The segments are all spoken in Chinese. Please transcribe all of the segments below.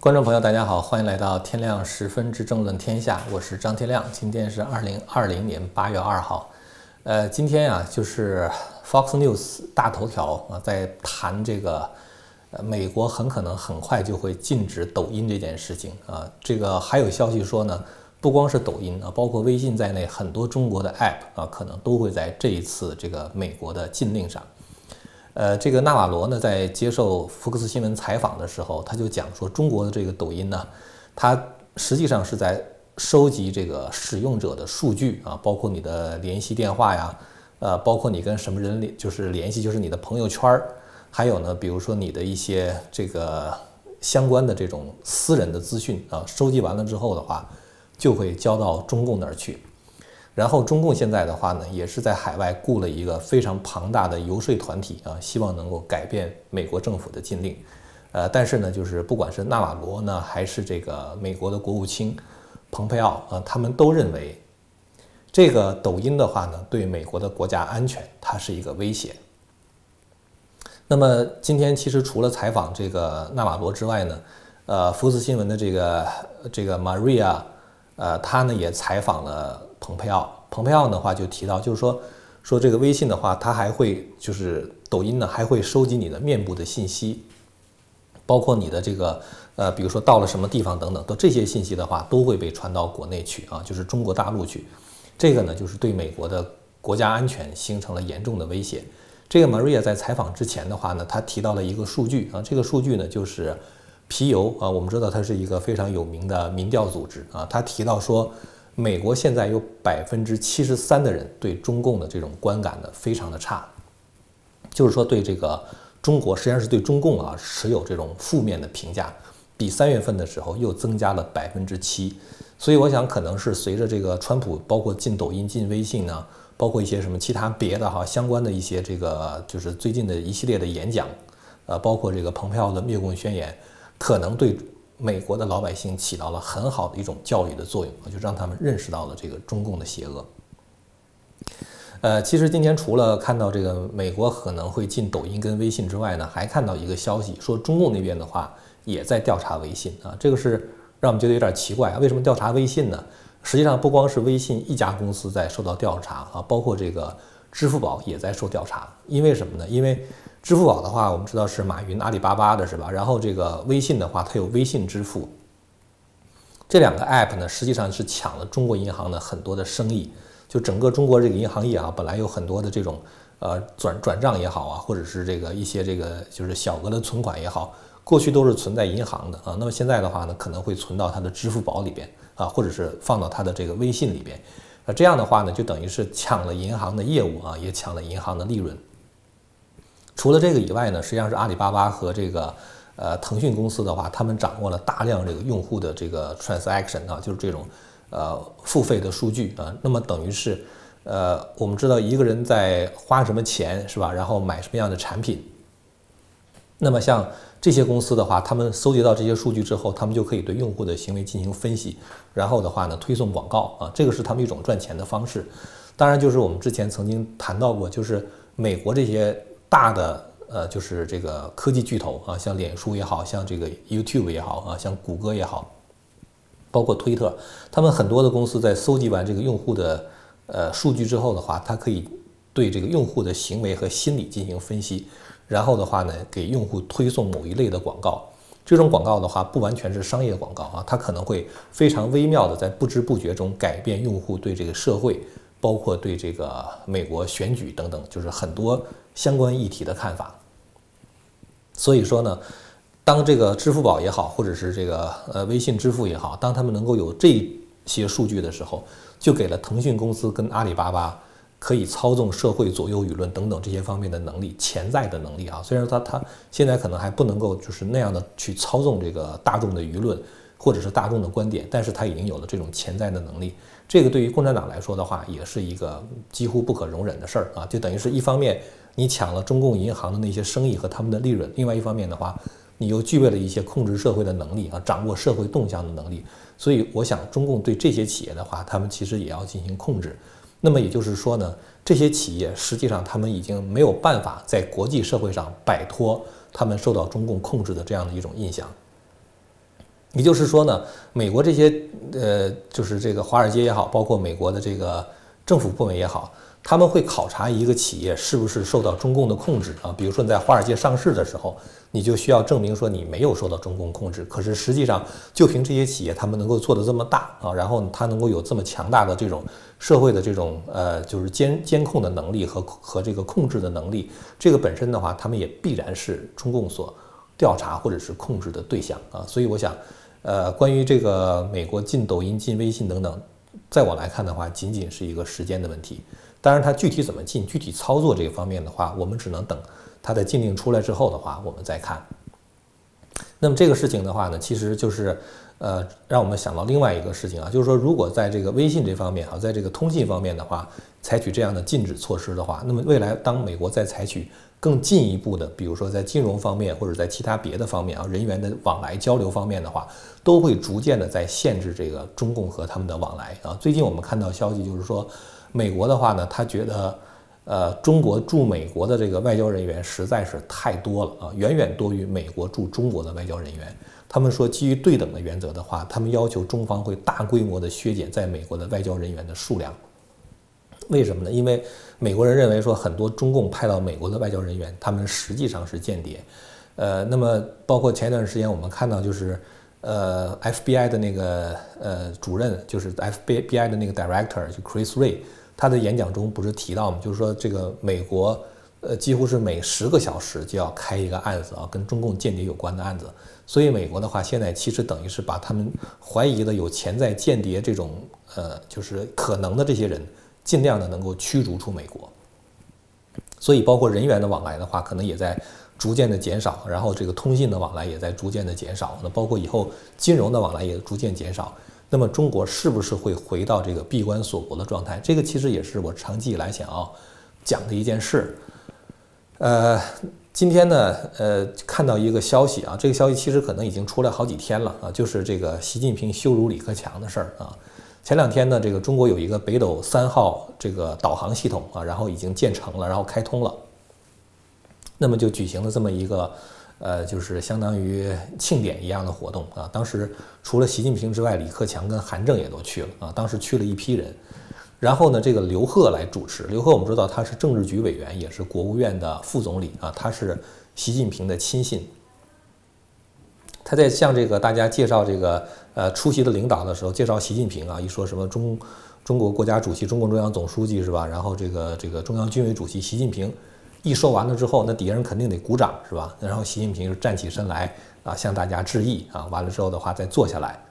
观众朋友，大家好，欢迎来到天亮十分之政论天下，我是张天亮。今天是二零二零年八月二号，呃，今天啊，就是 Fox News 大头条啊，在谈这个，呃，美国很可能很快就会禁止抖音这件事情啊。这个还有消息说呢，不光是抖音啊，包括微信在内，很多中国的 App 啊，可能都会在这一次这个美国的禁令上。呃，这个纳瓦罗呢，在接受福克斯新闻采访的时候，他就讲说，中国的这个抖音呢，它实际上是在收集这个使用者的数据啊，包括你的联系电话呀，呃，包括你跟什么人联就是联系，就是你的朋友圈儿，还有呢，比如说你的一些这个相关的这种私人的资讯啊，收集完了之后的话，就会交到中共那儿去。然后中共现在的话呢，也是在海外雇了一个非常庞大的游说团体啊，希望能够改变美国政府的禁令。呃，但是呢，就是不管是纳瓦罗呢，还是这个美国的国务卿蓬佩奥啊，他们都认为这个抖音的话呢，对美国的国家安全它是一个威胁。那么今天其实除了采访这个纳瓦罗之外呢，呃，福斯新闻的这个这个 Maria，呃，他呢也采访了。蓬佩奥，蓬佩奥的话就提到，就是说，说这个微信的话，它还会就是抖音呢，还会收集你的面部的信息，包括你的这个呃，比如说到了什么地方等等，都这些信息的话，都会被传到国内去啊，就是中国大陆去。这个呢，就是对美国的国家安全形成了严重的威胁。这个 Maria 在采访之前的话呢，他提到了一个数据啊，这个数据呢就是皮尤啊，我们知道它是一个非常有名的民调组织啊，他提到说。美国现在有百分之七十三的人对中共的这种观感呢非常的差，就是说对这个中国实际上是对中共啊持有这种负面的评价，比三月份的时候又增加了百分之七，所以我想可能是随着这个川普包括进抖音、进微信呢，包括一些什么其他别的哈相关的一些这个就是最近的一系列的演讲，呃，包括这个蓬佩奥的灭共宣言，可能对。美国的老百姓起到了很好的一种教育的作用，就让他们认识到了这个中共的邪恶。呃，其实今天除了看到这个美国可能会禁抖音跟微信之外呢，还看到一个消息，说中共那边的话也在调查微信啊，这个是让我们觉得有点奇怪啊。为什么调查微信呢？实际上不光是微信一家公司在受到调查啊，包括这个支付宝也在受调查。因为什么呢？因为支付宝的话，我们知道是马云、阿里巴巴的，是吧？然后这个微信的话，它有微信支付，这两个 app 呢，实际上是抢了中国银行的很多的生意。就整个中国这个银行业啊，本来有很多的这种呃转转账也好啊，或者是这个一些这个就是小额的存款也好，过去都是存在银行的啊。那么现在的话呢，可能会存到它的支付宝里边啊，或者是放到它的这个微信里边。那这样的话呢，就等于是抢了银行的业务啊，也抢了银行的利润。除了这个以外呢，实际上是阿里巴巴和这个呃腾讯公司的话，他们掌握了大量这个用户的这个 transaction 啊，就是这种呃付费的数据啊。那么等于是呃我们知道一个人在花什么钱是吧？然后买什么样的产品。那么像这些公司的话，他们搜集到这些数据之后，他们就可以对用户的行为进行分析，然后的话呢推送广告啊，这个是他们一种赚钱的方式。当然就是我们之前曾经谈到过，就是美国这些。大的呃，就是这个科技巨头啊，像脸书也好像这个 YouTube 也好啊，像谷歌也好，包括推特，他们很多的公司在搜集完这个用户的呃数据之后的话，它可以对这个用户的行为和心理进行分析，然后的话呢，给用户推送某一类的广告。这种广告的话，不完全是商业广告啊，它可能会非常微妙的在不知不觉中改变用户对这个社会。包括对这个美国选举等等，就是很多相关议题的看法。所以说呢，当这个支付宝也好，或者是这个呃微信支付也好，当他们能够有这些数据的时候，就给了腾讯公司跟阿里巴巴可以操纵社会、左右舆论等等这些方面的能力，潜在的能力啊。虽然说他他现在可能还不能够就是那样的去操纵这个大众的舆论。或者是大众的观点，但是他已经有了这种潜在的能力，这个对于共产党来说的话，也是一个几乎不可容忍的事儿啊！就等于是一方面你抢了中共银行的那些生意和他们的利润，另外一方面的话，你又具备了一些控制社会的能力啊，掌握社会动向的能力。所以，我想中共对这些企业的话，他们其实也要进行控制。那么也就是说呢，这些企业实际上他们已经没有办法在国际社会上摆脱他们受到中共控制的这样的一种印象。也就是说呢，美国这些呃，就是这个华尔街也好，包括美国的这个政府部门也好。他们会考察一个企业是不是受到中共的控制啊？比如说你在华尔街上市的时候，你就需要证明说你没有受到中共控制。可是实际上，就凭这些企业他们能够做得这么大啊，然后他能够有这么强大的这种社会的这种呃，就是监监控的能力和和这个控制的能力，这个本身的话，他们也必然是中共所调查或者是控制的对象啊。所以我想，呃，关于这个美国进抖音、进微信等等，在我来看的话，仅仅是一个时间的问题。当然，它具体怎么进、具体操作这个方面的话，我们只能等它的禁令出来之后的话，我们再看。那么这个事情的话呢，其实就是呃，让我们想到另外一个事情啊，就是说，如果在这个微信这方面啊，在这个通信方面的话，采取这样的禁止措施的话，那么未来当美国再采取更进一步的，比如说在金融方面或者在其他别的方面啊，人员的往来交流方面的话，都会逐渐的在限制这个中共和他们的往来啊。最近我们看到消息，就是说。美国的话呢，他觉得，呃，中国驻美国的这个外交人员实在是太多了啊，远远多于美国驻中国的外交人员。他们说，基于对等的原则的话，他们要求中方会大规模的削减在美国的外交人员的数量。为什么呢？因为美国人认为说，很多中共派到美国的外交人员，他们实际上是间谍。呃，那么包括前一段时间我们看到就是。呃，FBI 的那个呃主任，就是 FBI 的那个 Director，就 Chris Ray 他的演讲中不是提到吗？就是说这个美国呃几乎是每十个小时就要开一个案子啊，跟中共间谍有关的案子。所以美国的话，现在其实等于是把他们怀疑的有潜在间谍这种呃就是可能的这些人，尽量的能够驱逐出美国。所以包括人员的往来的话，可能也在。逐渐的减少，然后这个通信的往来也在逐渐的减少，那包括以后金融的往来也逐渐减少。那么中国是不是会回到这个闭关锁国的状态？这个其实也是我长期以来想要讲的一件事。呃，今天呢，呃，看到一个消息啊，这个消息其实可能已经出来好几天了啊，就是这个习近平羞辱李克强的事儿啊。前两天呢，这个中国有一个北斗三号这个导航系统啊，然后已经建成了，然后开通了。那么就举行了这么一个，呃，就是相当于庆典一样的活动啊。当时除了习近平之外，李克强跟韩正也都去了啊。当时去了一批人，然后呢，这个刘鹤来主持。刘鹤我们知道他是政治局委员，也是国务院的副总理啊，他是习近平的亲信。他在向这个大家介绍这个呃出席的领导的时候，介绍习近平啊，一说什么中中国国家主席、中共中央总书记是吧？然后这个这个中央军委主席习近平。一说完了之后，那底下人肯定得鼓掌，是吧？然后习近平就站起身来啊，向大家致意啊。完了之后的话，再坐下来。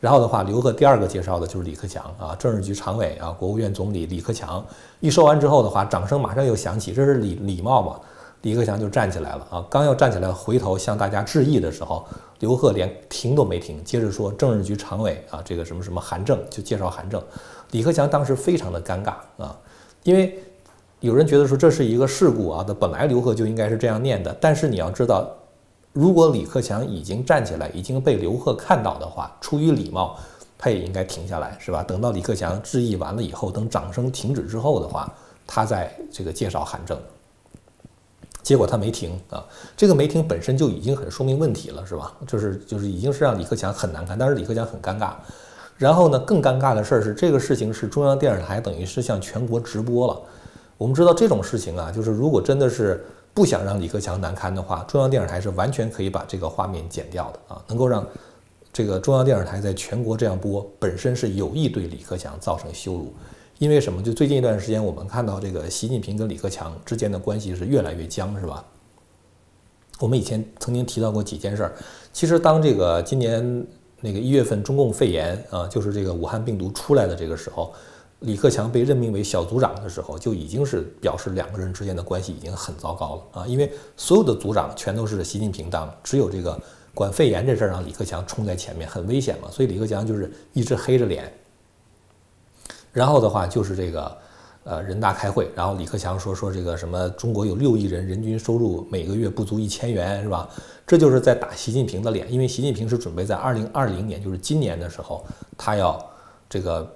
然后的话，刘贺第二个介绍的就是李克强啊，政治局常委啊，国务院总理李克强。一说完之后的话，掌声马上又响起，这是礼礼貌嘛？李克强就站起来了啊，刚要站起来回头向大家致意的时候，刘贺连停都没停，接着说政治局常委啊，这个什么什么韩正就介绍韩正。李克强当时非常的尴尬啊，因为。有人觉得说这是一个事故啊，那本来刘贺就应该是这样念的。但是你要知道，如果李克强已经站起来，已经被刘贺看到的话，出于礼貌，他也应该停下来，是吧？等到李克强致意完了以后，等掌声停止之后的话，他再这个介绍韩正。结果他没停啊，这个没停本身就已经很说明问题了，是吧？就是就是已经是让李克强很难看，但是李克强很尴尬。然后呢，更尴尬的事儿是，这个事情是中央电视台等于是向全国直播了。我们知道这种事情啊，就是如果真的是不想让李克强难堪的话，中央电视台是完全可以把这个画面剪掉的啊，能够让这个中央电视台在全国这样播，本身是有意对李克强造成羞辱。因为什么？就最近一段时间，我们看到这个习近平跟李克强之间的关系是越来越僵，是吧？我们以前曾经提到过几件事儿。其实当这个今年那个一月份中共肺炎啊，就是这个武汉病毒出来的这个时候。李克强被任命为小组长的时候，就已经是表示两个人之间的关系已经很糟糕了啊！因为所有的组长全都是习近平当，只有这个管肺炎这事儿让李克强冲在前面，很危险嘛。所以李克强就是一直黑着脸。然后的话就是这个呃人大开会，然后李克强说说这个什么中国有六亿人，人均收入每个月不足一千元，是吧？这就是在打习近平的脸，因为习近平是准备在二零二零年，就是今年的时候，他要这个。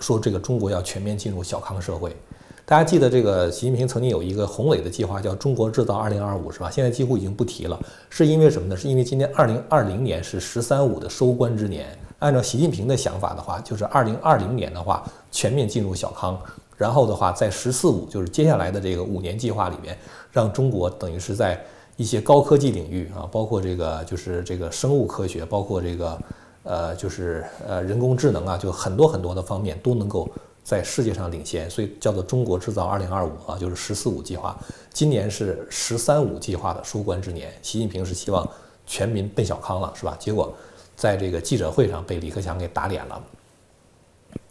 说这个中国要全面进入小康社会，大家记得这个习近平曾经有一个宏伟的计划，叫“中国制造二零二五”，是吧？现在几乎已经不提了，是因为什么呢？是因为今年二零二零年是“十三五”的收官之年。按照习近平的想法的话，就是二零二零年的话全面进入小康，然后的话在“十四五”就是接下来的这个五年计划里面，让中国等于是在一些高科技领域啊，包括这个就是这个生物科学，包括这个呃就是呃人工智能啊，就很多很多的方面都能够。在世界上领先，所以叫做“中国制造二零二五”啊，就是“十四五”计划。今年是“十三五”计划的收官之年，习近平是希望全民奔小康了，是吧？结果在这个记者会上被李克强给打脸了。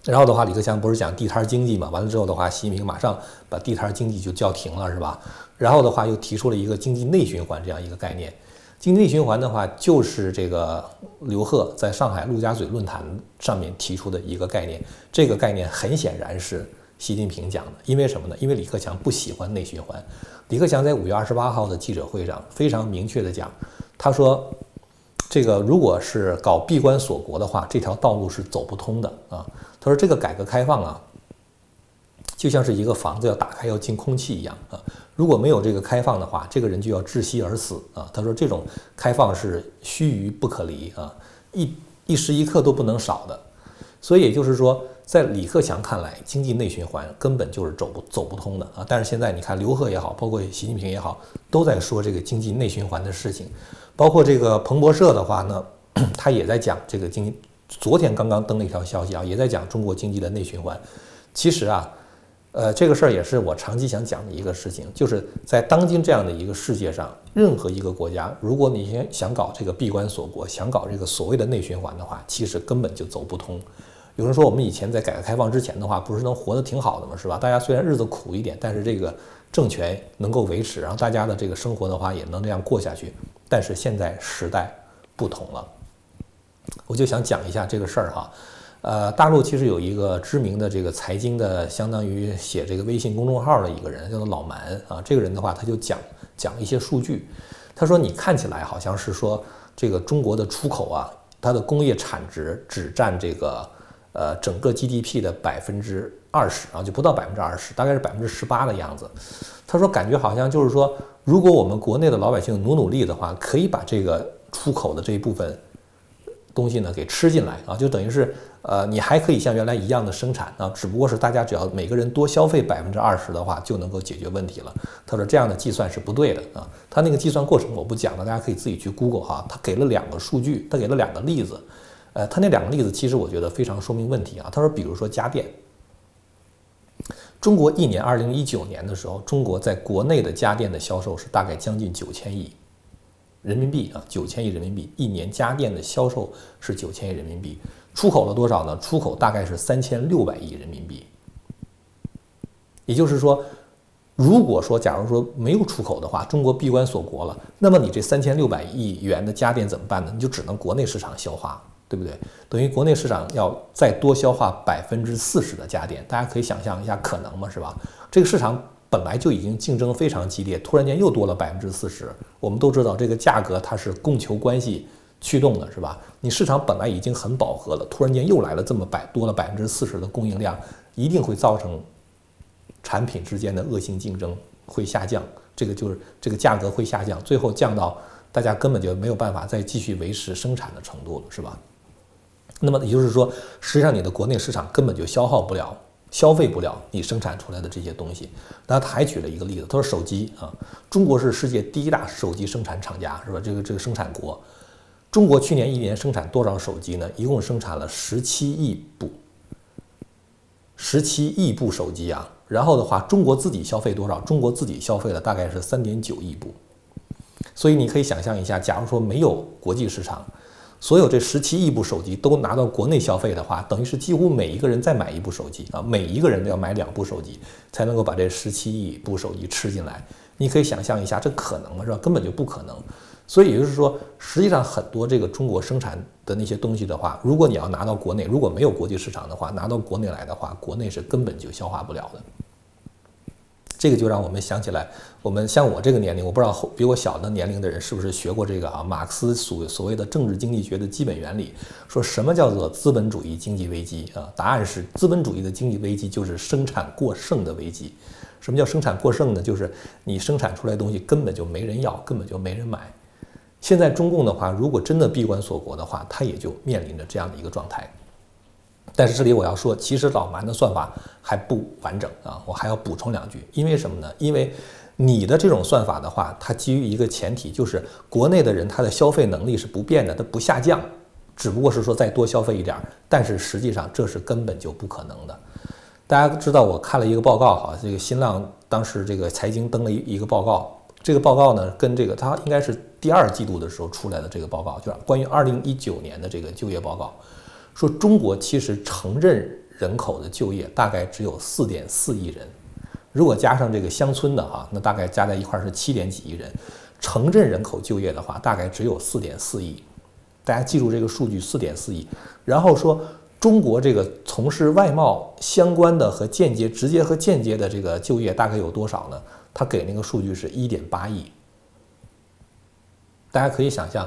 然后的话，李克强不是讲地摊经济嘛？完了之后的话，习近平马上把地摊经济就叫停了，是吧？然后的话，又提出了一个经济内循环这样一个概念。经济内循环的话，就是这个刘鹤在上海陆家嘴论坛上面提出的一个概念。这个概念很显然是习近平讲的，因为什么呢？因为李克强不喜欢内循环。李克强在五月二十八号的记者会上非常明确的讲，他说，这个如果是搞闭关锁国的话，这条道路是走不通的啊。他说这个改革开放啊。就像是一个房子要打开要进空气一样啊，如果没有这个开放的话，这个人就要窒息而死啊。他说这种开放是须臾不可离啊，一一时一刻都不能少的。所以也就是说，在李克强看来，经济内循环根本就是走不走不通的啊。但是现在你看，刘鹤也好，包括习近平也好，都在说这个经济内循环的事情。包括这个彭博社的话呢，他也在讲这个经，昨天刚刚登了一条消息啊，也在讲中国经济的内循环。其实啊。呃，这个事儿也是我长期想讲的一个事情，就是在当今这样的一个世界上，任何一个国家，如果你想想搞这个闭关锁国，想搞这个所谓的内循环的话，其实根本就走不通。有人说，我们以前在改革开放之前的话，不是能活得挺好的吗？是吧？大家虽然日子苦一点，但是这个政权能够维持，然后大家的这个生活的话也能这样过下去。但是现在时代不同了，我就想讲一下这个事儿哈。呃，大陆其实有一个知名的这个财经的，相当于写这个微信公众号的一个人，叫做老蛮啊。这个人的话，他就讲讲一些数据。他说，你看起来好像是说这个中国的出口啊，它的工业产值只占这个呃整个 GDP 的百分之二十啊，就不到百分之二十，大概是百分之十八的样子。他说，感觉好像就是说，如果我们国内的老百姓努努力的话，可以把这个出口的这一部分东西呢给吃进来啊，就等于是。呃，你还可以像原来一样的生产啊，只不过是大家只要每个人多消费百分之二十的话，就能够解决问题了。他说这样的计算是不对的啊，他那个计算过程我不讲了，大家可以自己去 Google 哈。他给了两个数据，他给了两个例子，呃，他那两个例子其实我觉得非常说明问题啊。他说，比如说家电，中国一年二零一九年的时候，中国在国内的家电的销售是大概将近九千亿人民币啊，九千亿人民币一年家电的销售是九千亿人民币。出口了多少呢？出口大概是三千六百亿人民币。也就是说，如果说假如说没有出口的话，中国闭关锁国了，那么你这三千六百亿元的家电怎么办呢？你就只能国内市场消化，对不对？等于国内市场要再多消化百分之四十的家电，大家可以想象一下，可能吗？是吧？这个市场本来就已经竞争非常激烈，突然间又多了百分之四十。我们都知道，这个价格它是供求关系。驱动的是吧？你市场本来已经很饱和了，突然间又来了这么百多了百分之四十的供应量，一定会造成产品之间的恶性竞争，会下降。这个就是这个价格会下降，最后降到大家根本就没有办法再继续维持生产的程度了，是吧？那么也就是说，实际上你的国内市场根本就消耗不了、消费不了你生产出来的这些东西。那他还举了一个例子，他说手机啊，中国是世界第一大手机生产厂家，是吧？这个这个生产国。中国去年一年生产多少手机呢？一共生产了十七亿部，十七亿部手机啊。然后的话，中国自己消费多少？中国自己消费了大概是三点九亿部。所以你可以想象一下，假如说没有国际市场，所有这十七亿部手机都拿到国内消费的话，等于是几乎每一个人再买一部手机啊，每一个人都要买两部手机才能够把这十七亿部手机吃进来。你可以想象一下，这可能吗？是吧？根本就不可能。所以也就是说，实际上很多这个中国生产的那些东西的话，如果你要拿到国内，如果没有国际市场的话，拿到国内来的话，国内是根本就消化不了的。这个就让我们想起来，我们像我这个年龄，我不知道比我小的年龄的人是不是学过这个啊？马克思所所谓的政治经济学的基本原理，说什么叫做资本主义经济危机啊？答案是资本主义的经济危机就是生产过剩的危机。什么叫生产过剩呢？就是你生产出来的东西根本就没人要，根本就没人买。现在中共的话，如果真的闭关锁国的话，它也就面临着这样的一个状态。但是这里我要说，其实老蛮的算法还不完整啊，我还要补充两句。因为什么呢？因为你的这种算法的话，它基于一个前提，就是国内的人他的消费能力是不变的，它不下降，只不过是说再多消费一点。但是实际上这是根本就不可能的。大家知道，我看了一个报告哈，这个新浪当时这个财经登了一一个报告，这个报告呢跟这个它应该是第二季度的时候出来的这个报告，就是关于二零一九年的这个就业报告。说中国其实城镇人口的就业大概只有四点四亿人，如果加上这个乡村的哈，那大概加在一块是七点几亿人。城镇人口就业的话，大概只有四点四亿。大家记住这个数据，四点四亿。然后说中国这个从事外贸相关的和间接、直接和间接的这个就业大概有多少呢？他给那个数据是一点八亿。大家可以想象。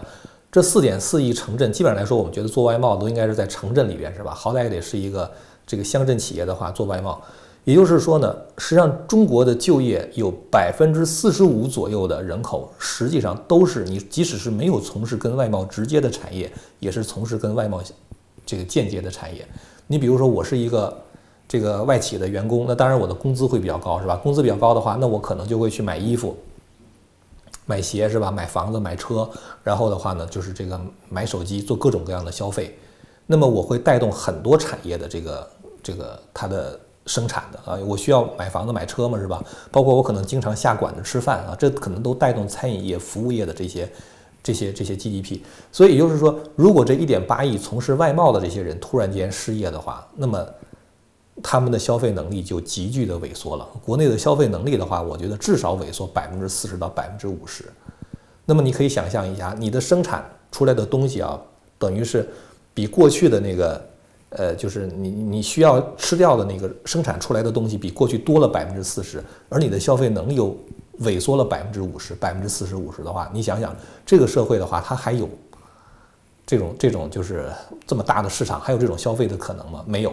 这四点四亿城镇，基本上来说，我们觉得做外贸都应该是在城镇里边，是吧？好歹也得是一个这个乡镇企业的话做外贸。也就是说呢，实际上中国的就业有百分之四十五左右的人口，实际上都是你即使是没有从事跟外贸直接的产业，也是从事跟外贸这个间接的产业。你比如说，我是一个这个外企的员工，那当然我的工资会比较高，是吧？工资比较高的话，那我可能就会去买衣服。买鞋是吧？买房子、买车，然后的话呢，就是这个买手机，做各种各样的消费。那么我会带动很多产业的这个这个它的生产的啊，我需要买房子、买车嘛，是吧？包括我可能经常下馆子吃饭啊，这可能都带动餐饮业、服务业的这些这些这些 GDP。所以也就是说，如果这一点八亿从事外贸的这些人突然间失业的话，那么。他们的消费能力就急剧的萎缩了。国内的消费能力的话，我觉得至少萎缩百分之四十到百分之五十。那么你可以想象一下，你的生产出来的东西啊，等于是比过去的那个，呃，就是你你需要吃掉的那个生产出来的东西比过去多了百分之四十，而你的消费能力又萎缩了百分之五十，百分之四十五十的话，你想想这个社会的话，它还有这种这种就是这么大的市场，还有这种消费的可能吗？没有。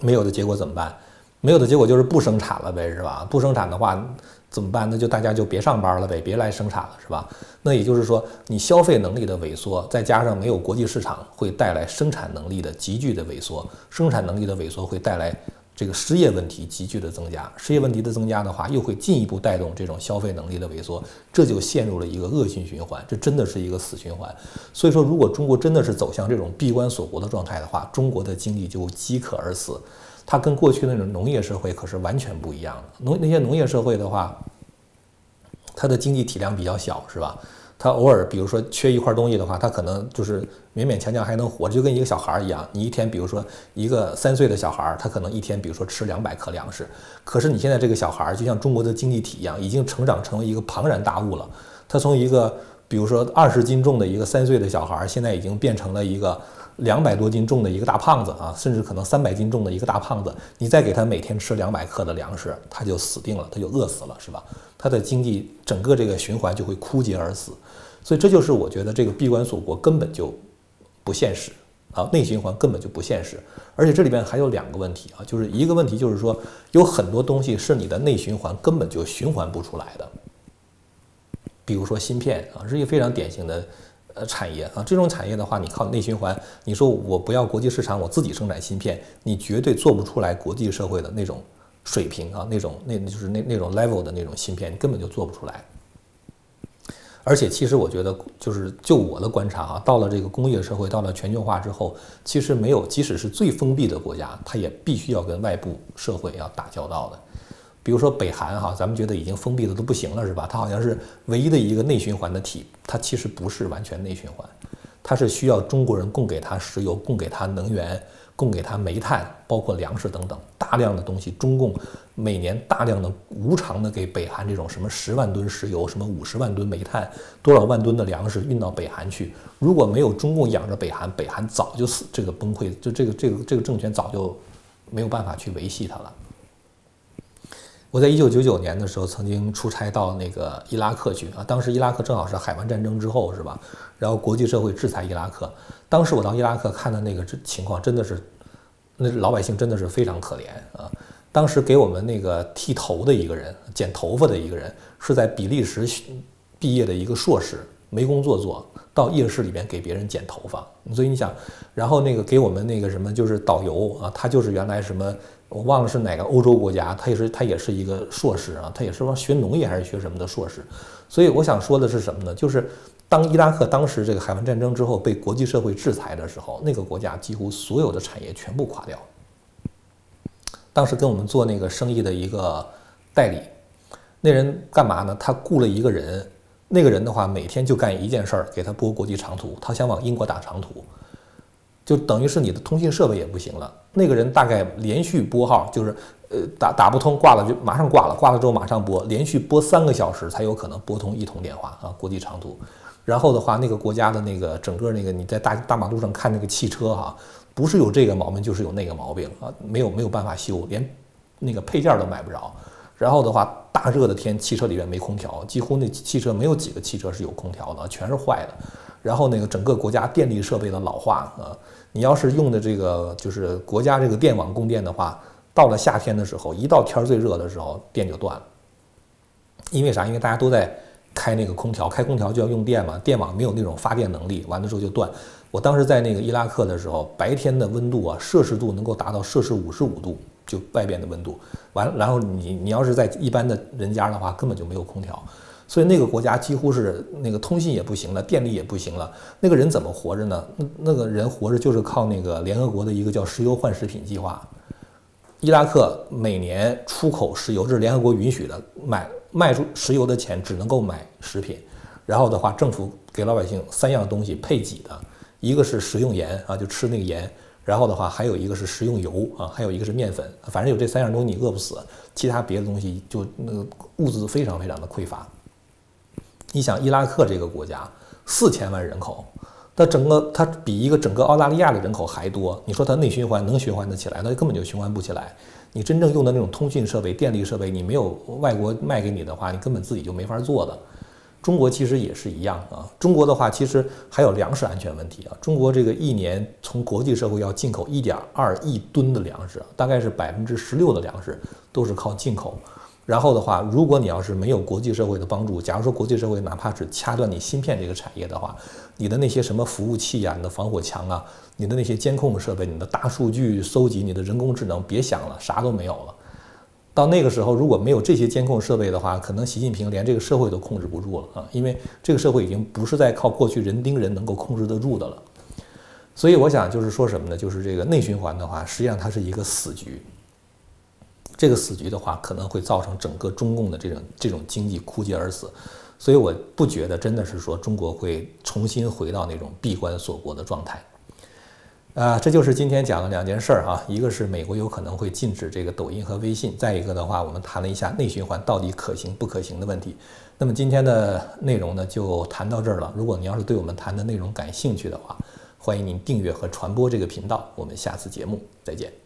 没有的结果怎么办？没有的结果就是不生产了呗，是吧？不生产的话怎么办？那就大家就别上班了呗，别来生产了，是吧？那也就是说，你消费能力的萎缩，再加上没有国际市场，会带来生产能力的急剧的萎缩。生产能力的萎缩会带来这个失业问题急剧的增加。失业问题的增加的话，又会进一步带动这种消费能力的萎缩，这就陷入了一个恶性循环。这真的是一个死循环。所以说，如果中国真的是走向这种闭关锁国的状态的话，中国的经济就饥渴而死。它跟过去那种农业社会可是完全不一样的。农那些农业社会的话，它的经济体量比较小，是吧？他偶尔比如说缺一块东西的话，他可能就是勉勉强强还能活，就跟一个小孩儿一样。你一天，比如说一个三岁的小孩儿，他可能一天，比如说吃两百克粮食。可是你现在这个小孩儿，就像中国的经济体一样，已经成长成为一个庞然大物了。他从一个比如说二十斤重的一个三岁的小孩儿，现在已经变成了一个。两百多斤重的一个大胖子啊，甚至可能三百斤重的一个大胖子，你再给他每天吃两百克的粮食，他就死定了，他就饿死了，是吧？他的经济整个这个循环就会枯竭而死。所以这就是我觉得这个闭关锁国根本就不现实啊，内循环根本就不现实。而且这里边还有两个问题啊，就是一个问题就是说，有很多东西是你的内循环根本就循环不出来的，比如说芯片啊，是一个非常典型的。呃，产业啊，这种产业的话，你靠内循环，你说我不要国际市场，我自己生产芯片，你绝对做不出来国际社会的那种水平啊，那种那就是那那种 level 的那种芯片，你根本就做不出来。而且，其实我觉得，就是就我的观察啊，到了这个工业社会，到了全球化之后，其实没有，即使是最封闭的国家，它也必须要跟外部社会要打交道的。比如说北韩哈，咱们觉得已经封闭的都不行了，是吧？它好像是唯一的一个内循环的体，它其实不是完全内循环，它是需要中国人供给它石油、供给它能源、供给它煤炭，包括粮食等等大量的东西。中共每年大量的无偿的给北韩这种什么十万吨石油、什么五十万吨煤炭、多少万吨的粮食运到北韩去。如果没有中共养着北韩，北韩早就死这个崩溃，就这个这个这个政权早就没有办法去维系它了。我在一九九九年的时候曾经出差到那个伊拉克去啊，当时伊拉克正好是海湾战争之后，是吧？然后国际社会制裁伊拉克，当时我到伊拉克看的那个情况，真的是，那老百姓真的是非常可怜啊。当时给我们那个剃头的一个人，剪头发的一个人，是在比利时毕业的一个硕士，没工作做。到夜市里边给别人剪头发，所以你想，然后那个给我们那个什么就是导游啊，他就是原来什么我忘了是哪个欧洲国家，他也是他也是一个硕士啊，他也是说学农业还是学什么的硕士。所以我想说的是什么呢？就是当伊拉克当时这个海湾战争之后被国际社会制裁的时候，那个国家几乎所有的产业全部垮掉。当时跟我们做那个生意的一个代理，那人干嘛呢？他雇了一个人。那个人的话，每天就干一件事儿，给他拨国际长途。他想往英国打长途，就等于是你的通信设备也不行了。那个人大概连续拨号，就是呃打打不通，挂了就马上挂了，挂了之后马上拨，连续拨三个小时才有可能拨通一通电话啊，国际长途。然后的话，那个国家的那个整个那个你在大大马路上看那个汽车哈，不是有这个毛病就是有那个毛病啊，没有没有办法修，连那个配件都买不着。然后的话，大热的天，汽车里面没空调，几乎那汽车没有几个汽车是有空调的，全是坏的。然后那个整个国家电力设备的老化啊，你要是用的这个就是国家这个电网供电的话，到了夏天的时候，一到天儿最热的时候，电就断了。因为啥？因为大家都在开那个空调，开空调就要用电嘛，电网没有那种发电能力，完了之后就断。我当时在那个伊拉克的时候，白天的温度啊，摄氏度能够达到摄氏五十五度。就外边的温度完了，然后你你要是在一般的人家的话，根本就没有空调，所以那个国家几乎是那个通信也不行了，电力也不行了。那个人怎么活着呢？那那个人活着就是靠那个联合国的一个叫石油换食品计划。伊拉克每年出口石油，这是联合国允许的，买卖出石油的钱只能够买食品。然后的话，政府给老百姓三样东西配给的，一个是食用盐啊，就吃那个盐。然后的话，还有一个是食用油啊，还有一个是面粉，反正有这三样东西你饿不死，其他别的东西就那个物资非常非常的匮乏。你想伊拉克这个国家四千万人口，它整个它比一个整个澳大利亚的人口还多，你说它内循环能循环得起来？那根本就循环不起来。你真正用的那种通讯设备、电力设备，你没有外国卖给你的话，你根本自己就没法做的。中国其实也是一样啊。中国的话，其实还有粮食安全问题啊。中国这个一年从国际社会要进口一点二亿吨的粮食，大概是百分之十六的粮食都是靠进口。然后的话，如果你要是没有国际社会的帮助，假如说国际社会哪怕只掐断你芯片这个产业的话，你的那些什么服务器呀、你的防火墙啊、你的那些监控设备、你的大数据搜集、你的人工智能，别想了，啥都没有了。到那个时候，如果没有这些监控设备的话，可能习近平连这个社会都控制不住了啊！因为这个社会已经不是在靠过去人盯人能够控制得住的了。所以我想就是说什么呢？就是这个内循环的话，实际上它是一个死局。这个死局的话，可能会造成整个中共的这种这种经济枯竭而死。所以我不觉得真的是说中国会重新回到那种闭关锁国的状态。啊，这就是今天讲的两件事儿哈，一个是美国有可能会禁止这个抖音和微信，再一个的话，我们谈了一下内循环到底可行不可行的问题。那么今天的内容呢，就谈到这儿了。如果您要是对我们谈的内容感兴趣的话，欢迎您订阅和传播这个频道。我们下次节目再见。